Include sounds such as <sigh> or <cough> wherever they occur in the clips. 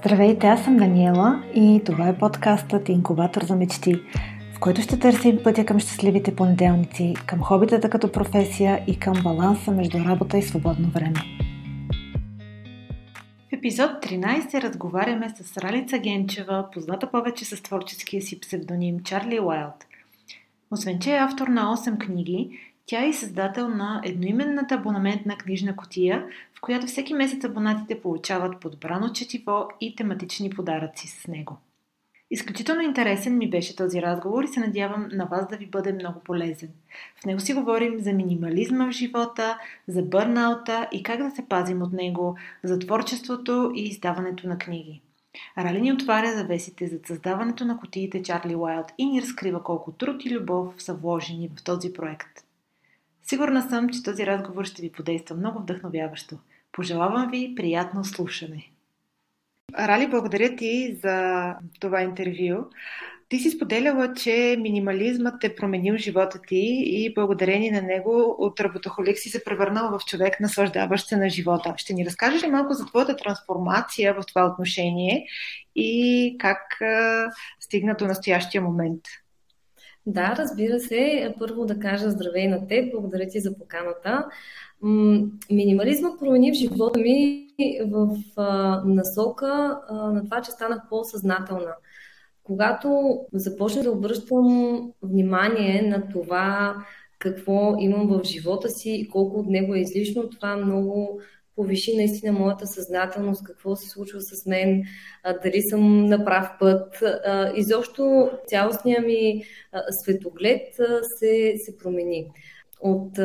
Здравейте, аз съм Даниела и това е подкастът Инкубатор за мечти, в който ще търсим пътя към щастливите понеделници, към хобитата като професия и към баланса между работа и свободно време. В епизод 13 разговаряме с Ралица Генчева, позната повече с творческия си псевдоним Чарли Уайлд. Освен, че е автор на 8 книги, тя е създател на едноименната абонаментна книжна котия, в която всеки месец абонатите получават подбрано четиво и тематични подаръци с него. Изключително интересен ми беше този разговор и се надявам на вас да ви бъде много полезен. В него си говорим за минимализма в живота, за бърнаута и как да се пазим от него, за творчеството и издаването на книги. Рали ни отваря завесите за създаването на котиите Чарли Уайлд и ни разкрива колко труд и любов са вложени в този проект. Сигурна съм, че този разговор ще ви подейства много вдъхновяващо. Пожелавам ви приятно слушане. Рали, благодаря ти за това интервю. Ти си споделяла, че минимализмът е променил живота ти и благодарение на него от работохолик си се превърнал в човек, наслаждаващ се на живота. Ще ни разкажеш ли малко за твоята трансформация в това отношение и как стигна до настоящия момент? Да, разбира се. Първо да кажа здравей на теб. Благодаря ти за поканата. Минимализмът промени в живота ми в насока на това, че станах по-съзнателна. Когато започнах да обръщам внимание на това какво имам в живота си и колко от него е излишно, това много повиши наистина моята съзнателност, какво се случва с мен, дали съм на прав път. Изобщо цялостния ми светоглед се, се промени от,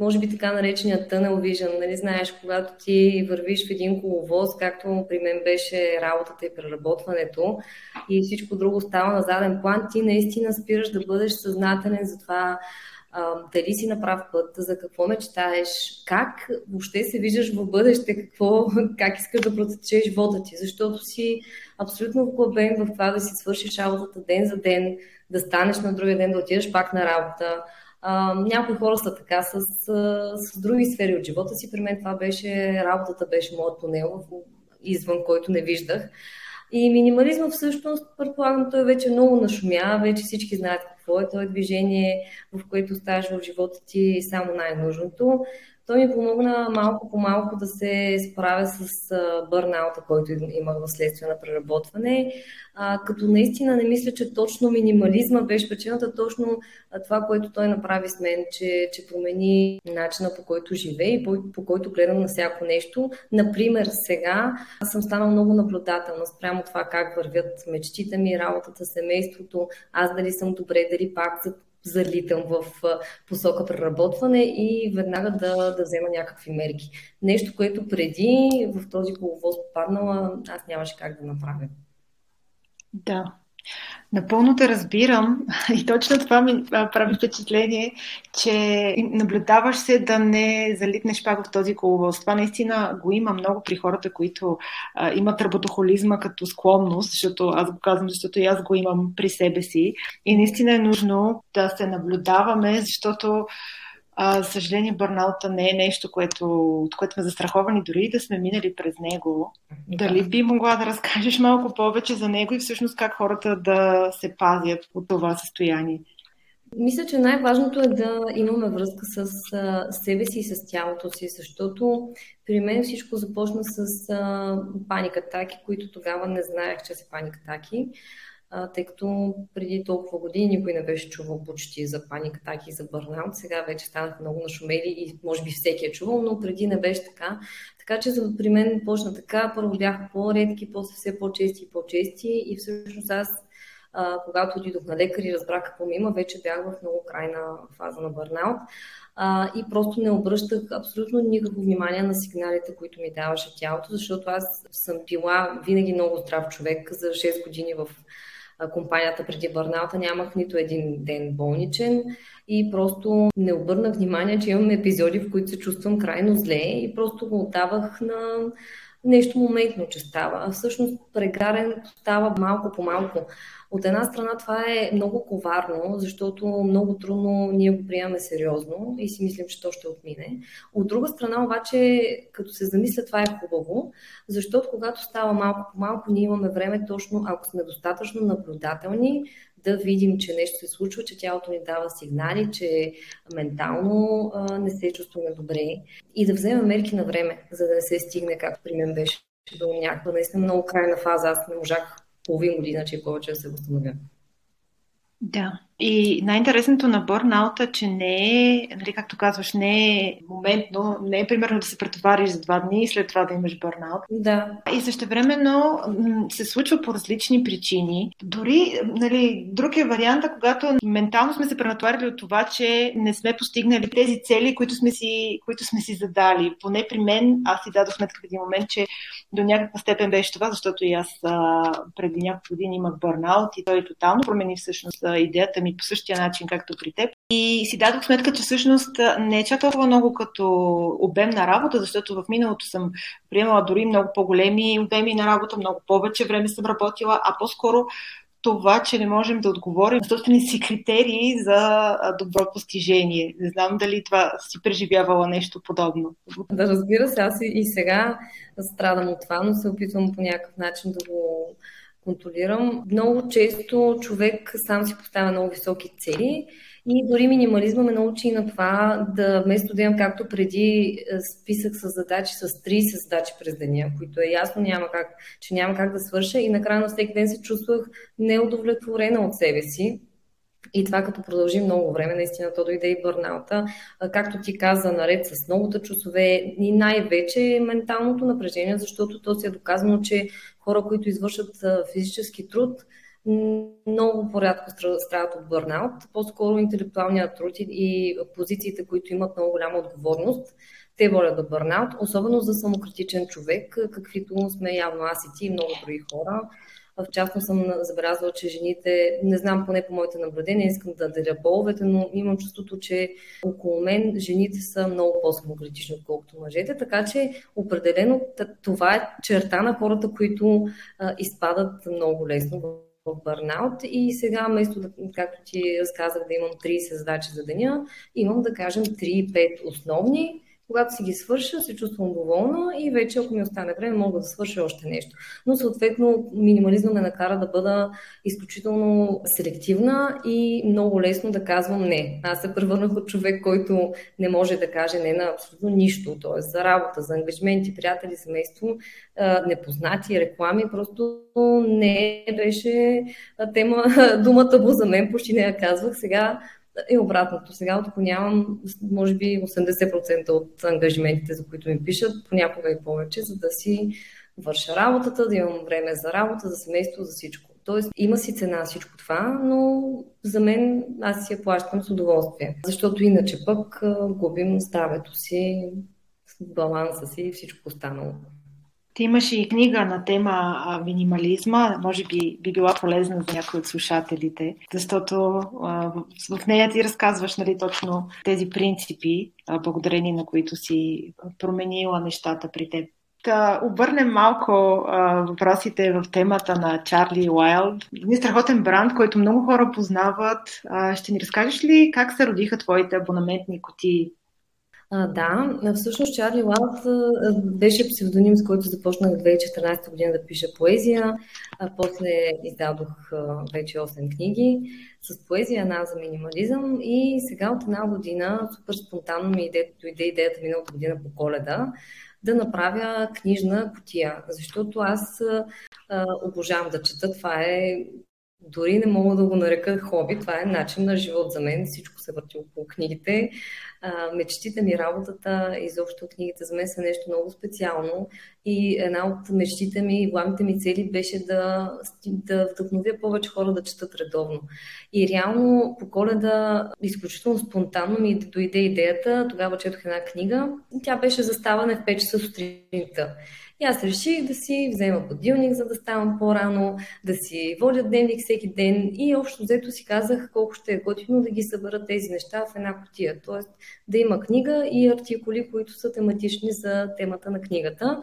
може би, така наречения tunnel vision. Нали, знаеш, когато ти вървиш в един коловоз, както при мен беше работата и преработването и всичко друго става на заден план, ти наистина спираш да бъдеш съзнателен за това дали си на прав път, за какво мечтаеш, как въобще се виждаш в бъдеще, какво, как искаш да протече живота ти, защото си абсолютно вглъбен в това да си свършиш работата ден за ден, да станеш на другия ден, да отидеш пак на работа. А, някои хора са така с, с други сфери от живота си. При мен това беше, работата беше моят тунел, извън който не виждах. И минимализма всъщност, предполагам, той вече много нашумя, вече всички знаят какво е това движение, в което ставаш в живота ти само най-нужното. Той ми помогна малко по малко да се справя с бърнаута, който имах в следствие на преработване. А, като наистина не мисля, че точно минимализма беше причината, точно това, което той направи с мен, че, че промени начина по който живее и по, по който гледам на всяко нещо. Например, сега аз съм станала много наблюдателна спрямо това как вървят мечтите ми, работата, семейството, аз дали съм добре, дали пак залитам в посока преработване и веднага да, да взема някакви мерки. Нещо, което преди в този коловоз попаднала, аз нямаше как да направя. Да, Напълно те разбирам <laughs> и точно това ми прави впечатление, че наблюдаваш се да не залитнеш пак в този коловоз. Това наистина го има много при хората, които а, имат работохолизма като склонност, защото аз го казвам, защото и аз го имам при себе си. И наистина е нужно да се наблюдаваме, защото а, за съжаление, бърнаута не е нещо, което, от което сме застраховани, дори и да сме минали през него. Да. Дали би могла да разкажеш малко повече за него и всъщност как хората да се пазят от това състояние? Мисля, че най-важното е да имаме връзка с себе си и с тялото си, защото при мен всичко започна с паникатаки, които тогава не знаех, че са паникатаки тъй като преди толкова години никой не беше чувал почти за паника, атаки и за бърнаут. Сега вече станах много нашумели и може би всеки е чувал, но преди не беше така. Така че при мен почна така. Първо бяха по-редки, после все по-чести и по-чести и всъщност аз а, когато отидох на лекар и разбрах какво ми има, вече бях в много крайна фаза на бърнаут. А, и просто не обръщах абсолютно никакво внимание на сигналите, които ми даваше тялото, защото аз съм била винаги много здрав човек за 6 години в компанията преди бърналта. Нямах нито един ден болничен и просто не обърнах внимание, че имам епизоди, в които се чувствам крайно зле и просто го отдавах на нещо моментно, че става, всъщност прегарен става малко по малко. От една страна това е много коварно, защото много трудно ние го приемаме сериозно и си мислим, че то ще отмине. От друга страна обаче, като се замисля, това е хубаво, защото когато става малко по малко, ние имаме време точно, ако сме достатъчно наблюдателни, да видим, че нещо се случва, че тялото ни дава сигнали, че ментално а, не се чувстваме добре и да вземем мерки на време, за да не се стигне, както при мен беше до някаква наистина много крайна фаза. Аз не можах половин година, че повече да се възстановя. Да. И най-интересното на бърнаута, че не е, нали, както казваш, не е моментно, не е примерно да се претовариш за два дни и след това да имаш бърнаут. Да. И също времено се случва по различни причини. Дори, нали, друг е варианта, когато ментално сме се пренатоварили от това, че не сме постигнали тези цели, които сме си, които сме си задали. Поне при мен, аз си дадох сметка в един момент, че до някаква степен беше това, защото и аз а, преди няколко години имах бърнаут и той тотално промени всъщност идеята ми по същия начин, както при теб. И си дадох сметка, че всъщност не е чак толкова много като обем на работа, защото в миналото съм приемала дори много по-големи обеми на работа, много повече време съм работила, а по-скоро това, че не можем да отговорим на собствените си критерии за добро постижение. Не знам дали това си преживявала нещо подобно. Да, разбира се, аз и сега страдам от това, но се опитвам по някакъв начин да го контролирам. Много често човек сам си поставя много високи цели и дори минимализма ме научи на това да вместо да имам както преди е, списък с задачи с 30 задачи през деня, които е ясно, няма как, че няма как да свърша и накрая на всеки ден се чувствах неудовлетворена от себе си и това като продължи много време, наистина то дойде и бърнаута. Както ти каза, наред с многото часове и най-вече менталното напрежение, защото то си е доказано, че хора, които извършат физически труд, много порядко страдат от бърнаут. По-скоро интелектуалният труд и позициите, които имат много голяма отговорност, те водят до бърнаут, особено за самокритичен човек, каквито сме явно аз и ти и много други хора. В частност съм забелязала, че жените, не знам поне по моите наблюдения, искам да деля половете, но имам чувството, че около мен жените са много по-самокритични, отколкото мъжете, така че определено това е черта на хората, които а, изпадат много лесно в бърнаут. И сега, вместо, да, както ти разказах, да имам 30 задачи за деня, имам да кажем 3-5 основни, когато си ги свърша, се чувствам доволна и вече, ако ми остане време, мога да свърша още нещо. Но съответно, минимализма ме накара да бъда изключително селективна и много лесно да казвам не. Аз се превърнах от човек, който не може да каже не на абсолютно нищо, т.е. за работа, за ангажименти, приятели, семейство, непознати реклами, просто не беше тема, <laughs> думата му за мен, почти не я казвах. Сега е обратното. Сега отклонявам, може би, 80% от ангажиментите, за които ми пишат, понякога и повече, за да си върша работата, да имам време за работа, за семейство, за всичко. Тоест, има си цена всичко това, но за мен аз си я плащам с удоволствие. Защото иначе пък губим здравето си, баланса си и всичко останало. Ти имаш и книга на тема минимализма, може би би била полезна за някои от слушателите, защото а, в, в нея ти разказваш нали, точно тези принципи, а, благодарение на които си променила нещата при теб. Да обърнем малко а, въпросите в темата на Чарли Уайлд. Един страхотен бранд, който много хора познават. А, ще ни разкажеш ли как се родиха твоите абонаментни кутии? А, да, всъщност Чарли Уайлд беше псевдоним, с който започнах 2014 година да пиша поезия, а после издадох вече 8 книги с поезия, една за минимализъм и сега от една година супер спонтанно ми дойде идеята миналата година по коледа да направя книжна котия, защото аз а, обожавам да чета. Това е дори не мога да го нарека хоби, това е начин на живот за мен. Всичко се върти около книгите. Мечтите ми, работата, изобщо книгите за мен са нещо много специално. И една от мечтите ми и главните ми цели беше да, да вдъхновя повече хора да четат редовно. И реално по коледа, изключително спонтанно ми дойде идеята. Тогава четох една книга. Тя беше за ставане в 5 часа сутринта. И аз реших да си взема будилник, за да ставам по-рано, да си водя дневник всеки ден и общо взето си казах колко ще е готино да ги събера тези неща в една котия. Тоест да има книга и артикули, които са тематични за темата на книгата.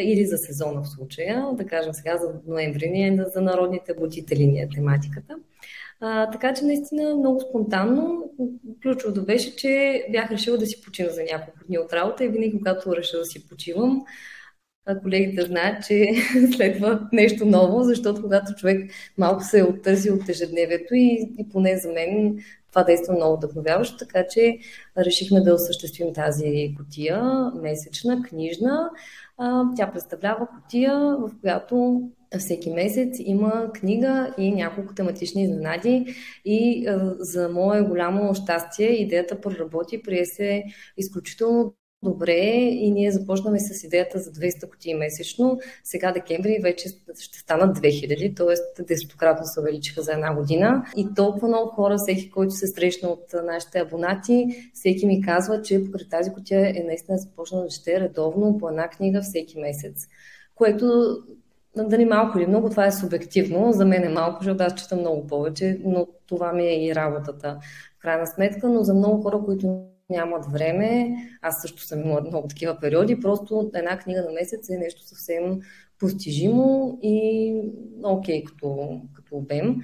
или за сезона в случая, да кажем сега за ноември ни е за народните будители ни е тематиката. А, така че наистина много спонтанно. Ключовото беше, че бях решила да си почина за няколко дни от работа и винаги, когато реша да си почивам, колегите знаят, че <laughs> следва нещо ново, защото когато човек малко се е оттързи от ежедневието и, и поне за мен това действа много вдъхновяващо, така че решихме да осъществим тази котия, месечна, книжна. Тя представлява котия, в която всеки месец има книга и няколко тематични изненади и за мое голямо щастие идеята проработи, прие се изключително добре и ние започнаме с идеята за 200 кутии месечно. Сега декември вече ще станат 2000, т.е. десетократно се увеличиха за една година. И толкова много хора, всеки, който се срещна от нашите абонати, всеки ми казва, че покрай тази кутия е наистина започнал да чете редовно по една книга всеки месец. Което да ни малко или много, това е субективно. За мен е малко, защото аз чета много повече, но това ми е и работата в крайна сметка. Но за много хора, които нямат време. Аз също съм имала много такива периоди. Просто една книга на месец е нещо съвсем постижимо и окей okay, като, като обем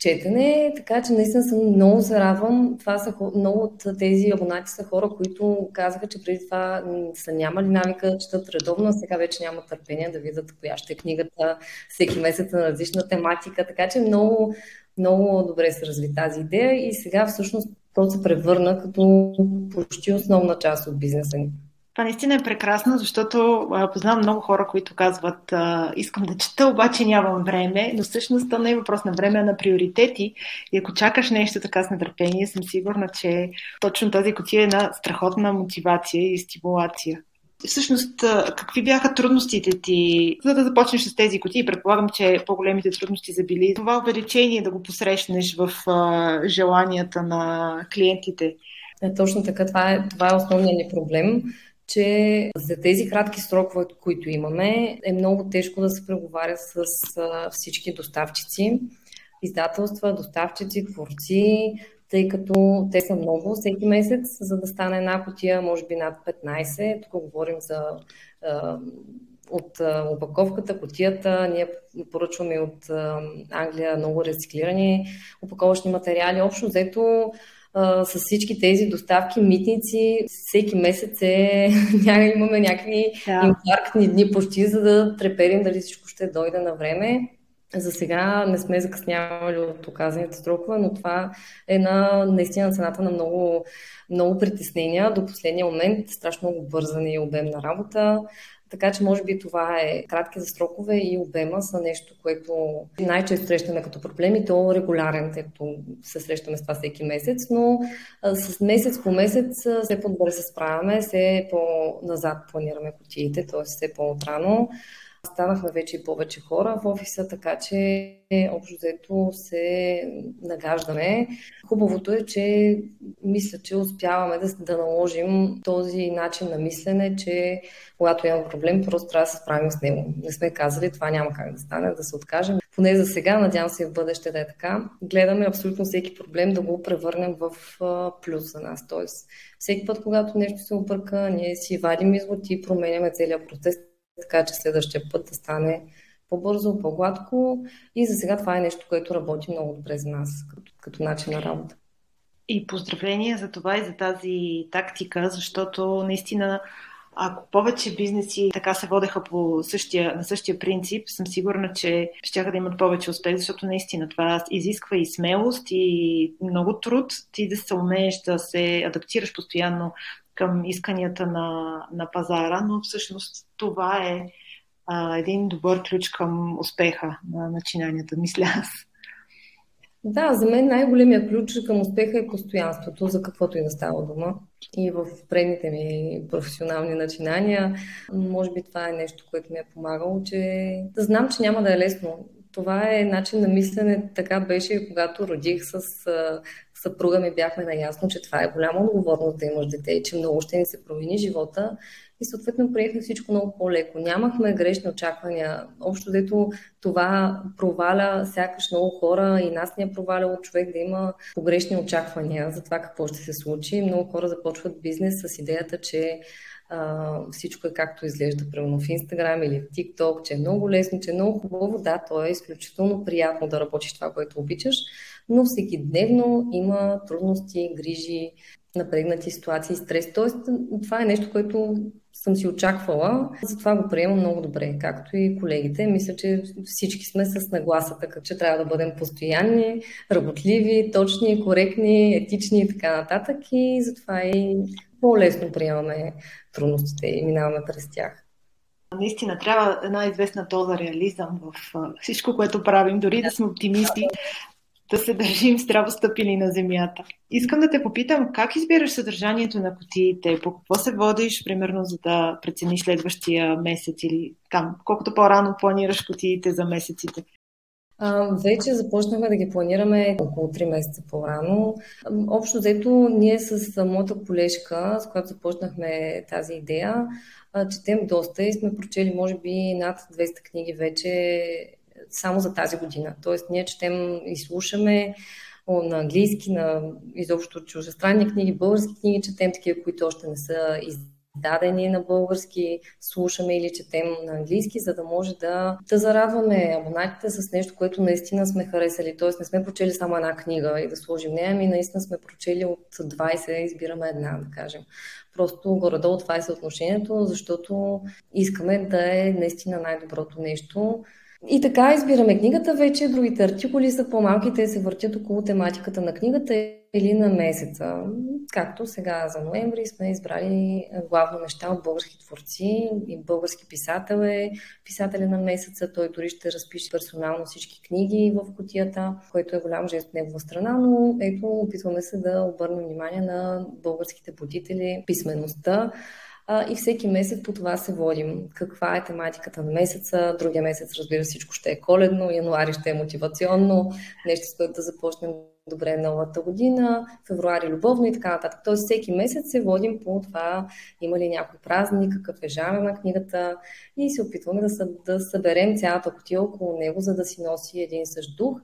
четене, така че наистина съм много се радвам. Това са много от тези абонати са хора, които казаха, че преди това са нямали навика, четат редовно, а сега вече няма търпение да видят коя ще е книгата всеки месец на различна тематика. Така че много, много добре се разви тази идея и сега всъщност то се превърна като почти основна част от бизнеса ни. Това наистина е прекрасно, защото а, познавам много хора, които казват а, искам да чета, обаче нямам време, но всъщност то не е въпрос на време, а на приоритети. И ако чакаш нещо така с нетърпение, съм сигурна, че точно тази котия е една страхотна мотивация и стимулация. Всъщност, какви бяха трудностите ти, за да започнеш с тези кутии? Предполагам, че по-големите трудности са били това увеличение да го посрещнеш в а, желанията на клиентите. Е, точно така, това е, това е основният ни проблем че за тези кратки срокове, които имаме, е много тежко да се преговаря с всички доставчици, издателства, доставчици, творци, тъй като те са много всеки месец, за да стане една котия, може би над 15. Тук говорим за от опаковката, котията. Ние поръчваме от Англия много рециклирани опаковъчни материали. Общо взето с всички тези доставки, митници, всеки месец е, <laughs> имаме някакви да. инфарктни дни почти, за да треперим дали всичко ще дойде на време. За сега не сме закъснявали от оказаните срокове, но това е на наистина цената на много, много притеснения. До последния момент страшно много бързане и обемна работа. Така че може би това е кратки за срокове и обема са нещо, което най-често срещаме като проблем и то регулярен, тъй като се срещаме с това всеки месец, но с месец по месец все по-добре се справяме, все по-назад планираме кутиите, т.е. все по-отрано. Станахме вече и повече хора в офиса, така че общо взето се нагаждаме. Хубавото е, че мисля, че успяваме да, да наложим този начин на мислене, че когато има проблем, просто трябва да се справим с него. Не сме казали, това няма как да стане, да се откажем. Поне за сега, надявам се в бъдеще да е така. Гледаме абсолютно всеки проблем да го превърнем в плюс за нас. Тоест, всеки път, когато нещо се обърка, ние си вадим извод и променяме целият процес така че следващия път да стане по-бързо, по-гладко. И за сега това е нещо, което работи много добре за нас като, като начин на работа. И поздравления за това и за тази тактика, защото наистина ако повече бизнеси така се водеха по същия, на същия принцип, съм сигурна, че ще да имат повече успех, защото наистина това изисква и смелост, и много труд, ти да се умееш да се адаптираш постоянно към исканията на, на пазара, но всъщност това е а, един добър ключ към успеха на начинанията, мисля аз. Да, за мен най-големия ключ към успеха е постоянството, за каквото и да става дума. И в предните ми професионални начинания, може би това е нещо, което ми е помагало, че знам, че няма да е лесно. Това е начин на мислене, така беше когато родих с съпруга ми бяхме наясно, че това е голяма отговорност да имаш дете и че много ще ни се промени живота. И съответно приехме всичко много по-леко. Нямахме грешни очаквания. Общо дето това проваля сякаш много хора и нас ни е проваляло човек да има погрешни очаквания за това какво ще се случи. Много хора започват бизнес с идеята, че а, всичко е както изглежда, примерно в Инстаграм или в ТикТок, че е много лесно, че е много хубаво. Да, то е изключително приятно да работиш това, което обичаш, но всеки дневно има трудности, грижи, напрегнати ситуации, стрес. Тоест, това е нещо, което съм си очаквала, затова го приемам много добре, както и колегите. Мисля, че всички сме с нагласата, че трябва да бъдем постоянни, работливи, точни, коректни, етични и така нататък. И затова и по-лесно приемаме трудностите и минаваме през тях. Наистина трябва една известна доза реализъм в всичко, което правим, дори да сме оптимисти, да се държим здраво стъпили на земята. Искам да те попитам, как избираш съдържанието на котиите? По какво се водиш, примерно, за да прецениш следващия месец или там, колкото по-рано планираш котиите за месеците? А, вече започнахме да ги планираме около 3 месеца по-рано. Общо взето, ние с моята колежка, с която започнахме тази идея, четем доста и сме прочели, може би, над 200 книги вече само за тази година. Тоест, ние четем и слушаме на английски, на изобщо чужестранни книги, български книги, четем такива, които още не са издадени на български, слушаме или четем на английски, за да може да, да зарадваме абонатите с нещо, което наистина сме харесали. Тоест не сме прочели само една книга и да сложим нея, ами наистина сме прочели от 20, избираме една, да кажем. Просто горе-долу това е съотношението, защото искаме да е наистина най-доброто нещо и така избираме книгата вече. Другите артикули са по-малки, те се въртят около тематиката на книгата или на месеца. Както сега за ноември сме избрали главно неща от български творци и български писател е писателя на месеца. Той дори ще разпише персонално всички книги в котията, което е голям жест от негова страна, но ето опитваме се да обърнем внимание на българските будители, писмеността и всеки месец по това се водим. Каква е тематиката на месеца? Другия месец, разбира се, всичко ще е коледно, януари ще е мотивационно, нещо с което да започнем добре новата година, февруари любовно и така нататък. Тоест всеки месец се водим по това има ли някой празник, какъв е жанр на книгата и се опитваме да, да съберем цялата котия около него, за да си носи един същ дух.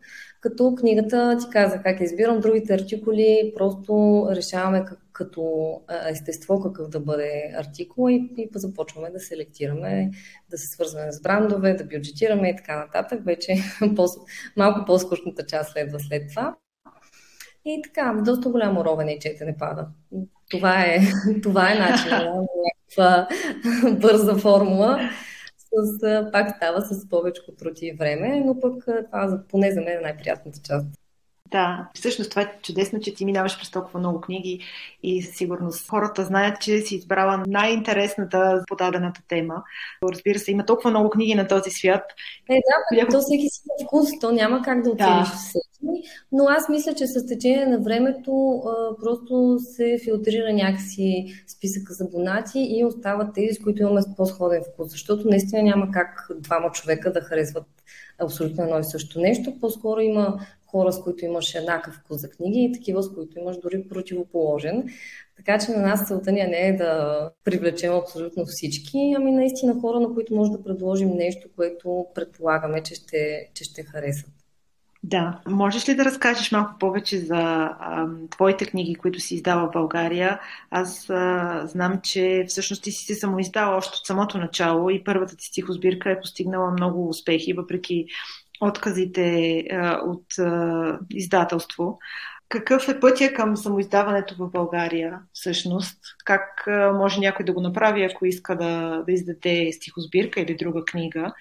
Като книгата ти каза как избирам другите артикули, просто решаваме как, като естество какъв да бъде артикул и, и започваме да селектираме, да се свързваме с брандове, да бюджетираме и така нататък. Вече <laughs> малко по-скучната част следва след това. И така, доста голямо ровене и четене пада. Това е, <laughs> това е начинът на някаква <laughs> бърза формула. С, пак става с повече труд и време, но пък това поне за мен е най-приятната част. Да, всъщност това е чудесно, че ти минаваш през толкова много книги и със сигурност хората знаят, че си избрала най-интересната подадената тема. Разбира се, има толкова много книги на този свят. Е, да, Няко... то всеки си вкус, то няма как да оцениш да. всеки, но аз мисля, че с течение на времето а, просто се филтрира някакси списъка за абонати и остават тези, с които имаме по-сходен вкус, защото наистина няма как двама човека да харесват абсолютно едно и също нещо. По-скоро има хора, с които имаш еднакъв вкус за книги и такива, с които имаш дори противоположен. Така че на нас целта ни не е да привлечем абсолютно всички, ами наистина хора, на които може да предложим нещо, което предполагаме, че ще, че ще харесат. Да. Можеш ли да разкажеш малко повече за а, твоите книги, които си издава в България? Аз а, знам, че всъщност ти си се самоиздала още от самото начало и първата ти стихосбирка е постигнала много успехи, въпреки отказите а, от а, издателство. Какъв е пътя към самоиздаването в България всъщност? Как а, може някой да го направи, ако иска да, да издаде стихосбирка или друга книга?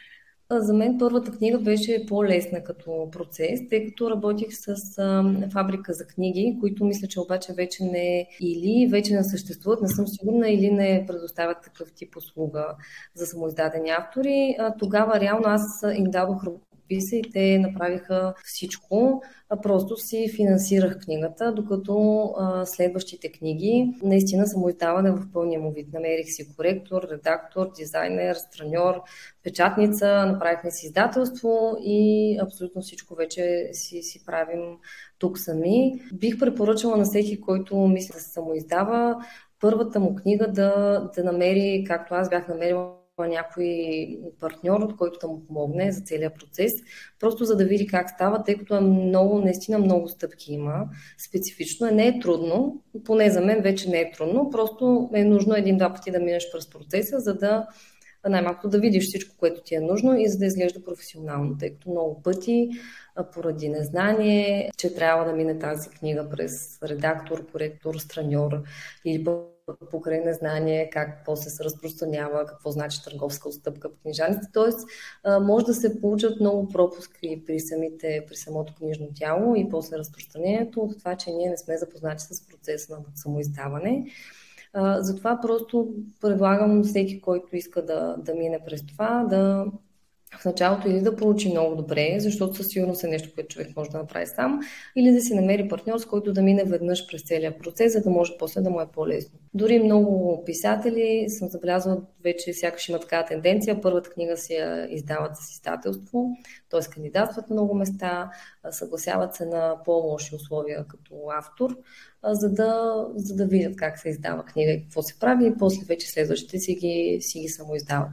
За мен първата книга беше по-лесна като процес, тъй като работих с а, фабрика за книги, които мисля, че обаче вече не или вече не съществуват, не съм сигурна, или не предоставят такъв тип услуга за самоиздадени автори. А, тогава реално аз им дадох подписа и те направиха всичко. Просто си финансирах книгата, докато а, следващите книги наистина самоиздаване в пълния му вид. Намерих си коректор, редактор, дизайнер, страньор, печатница, направихме си издателство и абсолютно всичко вече си, си правим тук сами. Бих препоръчала на всеки, който мисли да се самоиздава, първата му книга да, да намери, както аз бях намерила някой партньор, от който да му помогне за целият процес, просто за да види как става, тъй като е много, наистина много стъпки има. Специфично е, не е трудно, поне за мен вече не е трудно, просто е нужно един-два пъти да минеш през процеса, за да най-малко да видиш всичко, което ти е нужно и за да изглежда професионално, тъй като много пъти поради незнание, че трябва да мине тази книга през редактор, коректор, страньор или покрай незнание как после се разпространява, какво значи търговска отстъпка по книжаните. Тоест, може да се получат много пропуски при, самите, при самото книжно тяло и после разпространението от това, че ние не сме запознати с процеса на самоиздаване. Затова просто предлагам всеки, който иска да, да мине през това, да в началото или да получи много добре, защото със сигурност е нещо, което човек може да направи сам, или да си намери партньор, с който да мине веднъж през целия процес, за да може после да му е по-лесно. Дори много писатели съм забелязала вече сякаш има такава тенденция. Първата книга си я издават с издателство, т.е. кандидатстват много места, съгласяват се на по-лоши условия като автор, за да, за да видят как се издава книга и какво се прави и после вече следващите си ги, си ги самоиздават.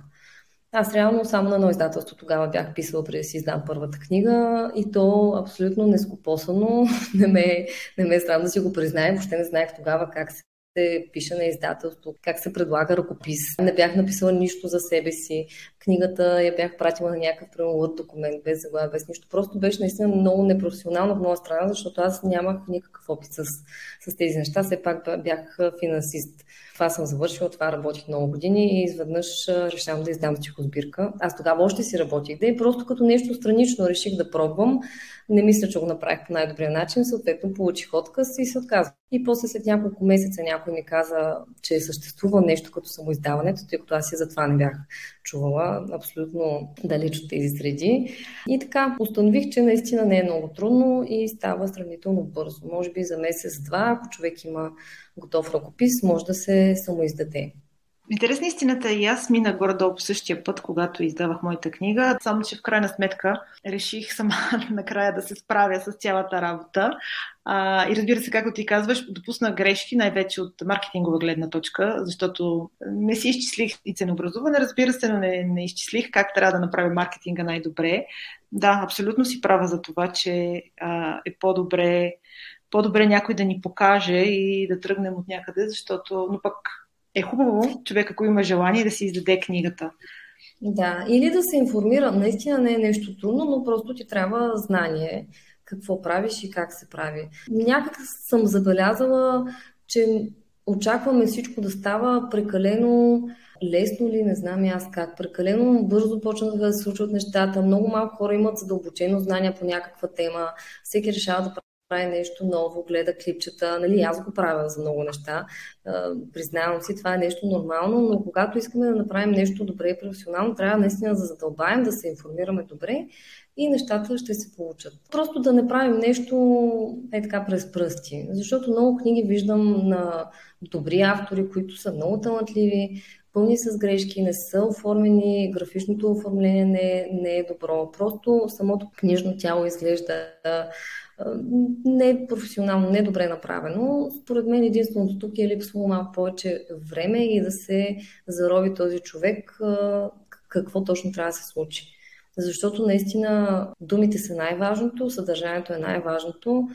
Аз реално само на едно издателство тогава бях писала преди да си издам първата книга и то абсолютно нескопосано. <laughs> не ме, не ме е срам да си го призная. Въобще не знаех тогава как се се пише на издателство, как се предлага ръкопис. Не бях написала нищо за себе си. Книгата я бях пратила на някакъв Word документ, без заглавие, без нищо. Просто беше наистина много непрофесионално в моя страна, защото аз нямах никакъв опит с, с тези неща. Все пак бях финансист. Това съм завършила, това работих много години и изведнъж решавам да издам стихосбирка. Аз тогава още си работих, да и просто като нещо странично реших да пробвам. Не мисля, че го направих по най-добрия начин, съответно получих отказ и се отказах. И после след няколко месеца някой ми каза, че съществува нещо като самоиздаването, тъй като аз и за това не бях чувала абсолютно далеч от тези среди. И така, установих, че наистина не е много трудно и става сравнително бързо. Може би за месец-два, ако човек има готов ръкопис, може да се самоиздаде. Интересна истината е и аз мина горе-долу по същия път, когато издавах моята книга, само че в крайна сметка реших сама <laughs> накрая да се справя с цялата работа. А, и разбира се, както ти казваш, допусна грешки, най-вече от маркетингова гледна точка, защото не си изчислих и ценообразуване, разбира се, но не, не изчислих как трябва да направя маркетинга най-добре. Да, абсолютно си права за това, че а, е по-добре по-добре някой да ни покаже и да тръгнем от някъде, защото, но пък е хубаво човек, ако има желание, да си издаде книгата. Да, или да се информира. Наистина не е нещо трудно, но просто ти трябва знание какво правиш и как се прави. Някак съм забелязала, че очакваме всичко да става прекалено лесно ли, не знам и аз как. Прекалено бързо почнаха да се случват нещата. Много малко хора имат задълбочено знание по някаква тема. Всеки решава да прави нещо ново, гледа клипчета. Нали, аз го правя за много неща. Признавам си, това е нещо нормално, но когато искаме да направим нещо добре и професионално, трябва наистина да задълбаем, да се информираме добре и нещата ще се получат. Просто да не правим нещо е така през пръсти, защото много книги виждам на добри автори, които са много талантливи, пълни с грешки, не са оформени, графичното оформление не, не е добро. Просто самото книжно тяло изглежда не е професионално, не е добре направено. Според мен единственото тук е липсвало малко повече време и да се зарови този човек какво точно трябва да се случи. Защото наистина думите са най-важното, съдържанието е най-важното,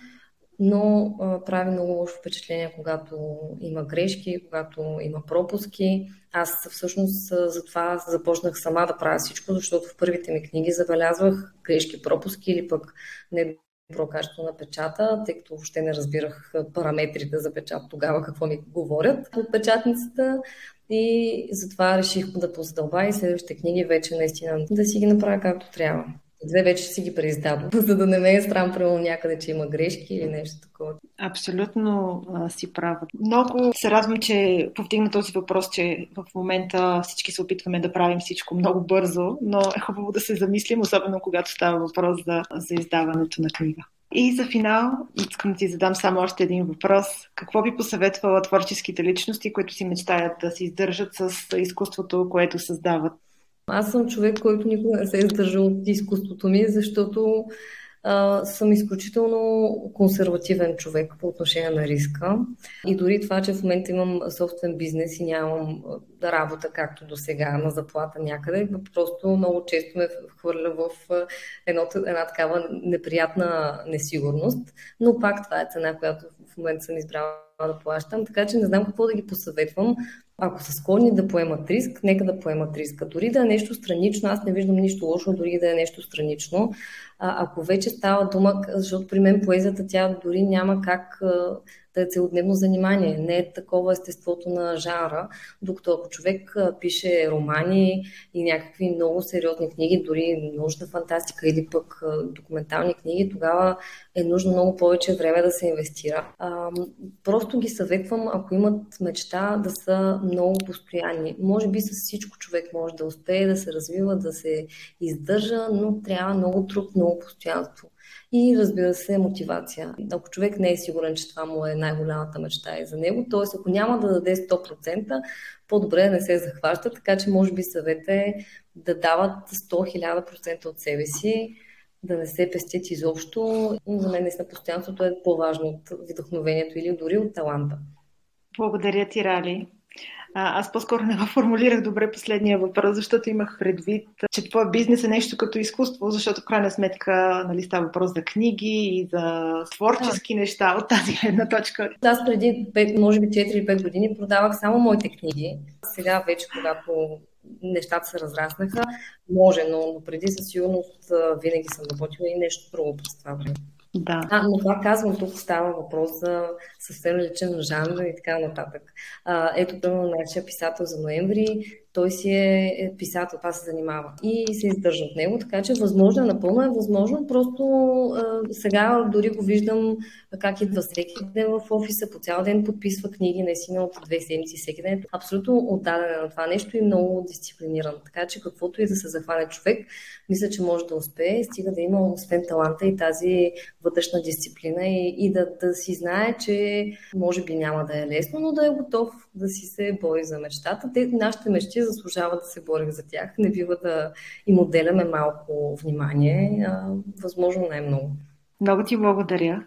но прави много лошо впечатление, когато има грешки, когато има пропуски. Аз всъщност затова започнах сама да правя всичко, защото в първите ми книги забелязвах грешки, пропуски или пък не добро качество на печата, тъй като въобще не разбирах параметрите за печат тогава, какво ми говорят от печатницата. И затова реших да позадълба и следващите книги вече наистина да си ги направя както трябва. Две вече си ги преиздадох, <laughs> за да не ме е срам, примерно някъде, че има грешки или нещо такова. Абсолютно а, си права. Много се радвам, че повдигна този въпрос, че в момента всички се опитваме да правим всичко много бързо, но е хубаво да се замислим, особено когато става въпрос за, за издаването на книга. И за финал искам да ти задам само още един въпрос. Какво би посъветвала творческите личности, които си мечтаят да се издържат с изкуството, което създават? Аз съм човек, който никога не се е издържал от изкуството ми, защото а, съм изключително консервативен човек по отношение на риска. И дори това, че в момента имам собствен бизнес и нямам работа, както до сега, на заплата някъде. Просто много често ме хвърля в едно, една такава неприятна несигурност. Но пак това е цена, която в момента съм избрала да плащам, така че не знам какво да ги посъветвам. Ако са склонни да поемат риск, нека да поемат риска. Дори да е нещо странично, аз не виждам нищо лошо, дори да е нещо странично. А, ако вече става дума, защото при мен поезията тя дори няма как да е целодневно занимание. Не е такова естеството на жанра, докато ако човек пише романи и някакви много сериозни книги, дори научна фантастика или пък документални книги, тогава е нужно много повече време да се инвестира. А, просто ги съветвам, ако имат мечта, да са много постоянни. Може би с всичко човек може да успее да се развива, да се издържа, но трябва много труд, много постоянство и разбира се мотивация. Ако човек не е сигурен, че това му е най-голямата мечта и за него, т.е. ако няма да даде 100%, по-добре да не се захваща, така че може би съвет е да дават 100-1000% от себе си, да не се пестят изобщо. За мен наистина постоянството е по-важно от вдъхновението или дори от таланта. Благодаря ти, Рали. А, аз по-скоро не го формулирах добре последния въпрос, защото имах предвид, че това бизнес е нещо като изкуство, защото в крайна сметка нали, става въпрос за книги и за творчески да. неща от тази една точка. Аз преди 5, може би 4-5 години продавах само моите книги. Сега вече, когато нещата се разраснаха, може, но преди със сигурност винаги съм работила и нещо друго през това време. Да. А, но това казвам, тук става въпрос за съвсем личен жанр и така нататък. А, ето, примерно, нашия писател за ноември той си е, е писател, това се занимава и се издържа от него, така че възможно, напълно е възможно, просто а, сега дори го виждам как идва всеки ден в офиса, по цял ден подписва книги, наистина от две седмици всеки ден. Абсолютно отдаден на това нещо и много дисциплиниран. Така че каквото и да се захване човек, мисля, че може да успее, стига да има освен таланта и тази вътрешна дисциплина и, и да, да си знае, че може би няма да е лесно, но да е готов да си се бори за мечтата. Те, нашите мечти заслужава да се борим за тях. Не бива да им отделяме малко внимание, а възможно най-много. Много ти благодаря.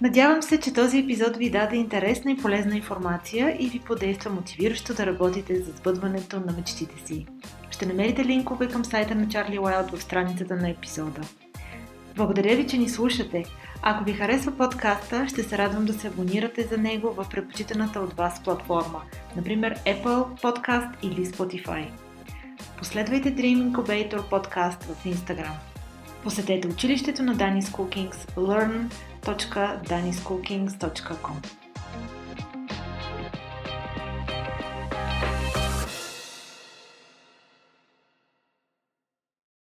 Надявам се, че този епизод ви даде интересна и полезна информация и ви подейства мотивиращо да работите за сбъдването на мечтите си. Ще намерите линкове към сайта на Чарли Уайлд в страницата на епизода. Благодаря ви, че ни слушате. Ако ви харесва подкаста, ще се радвам да се абонирате за него в предпочитаната от вас платформа, например Apple Podcast или Spotify. Последвайте Dream Incubator подкаст в Instagram. Посетете училището на Danis Cookings learn.daniscookings.com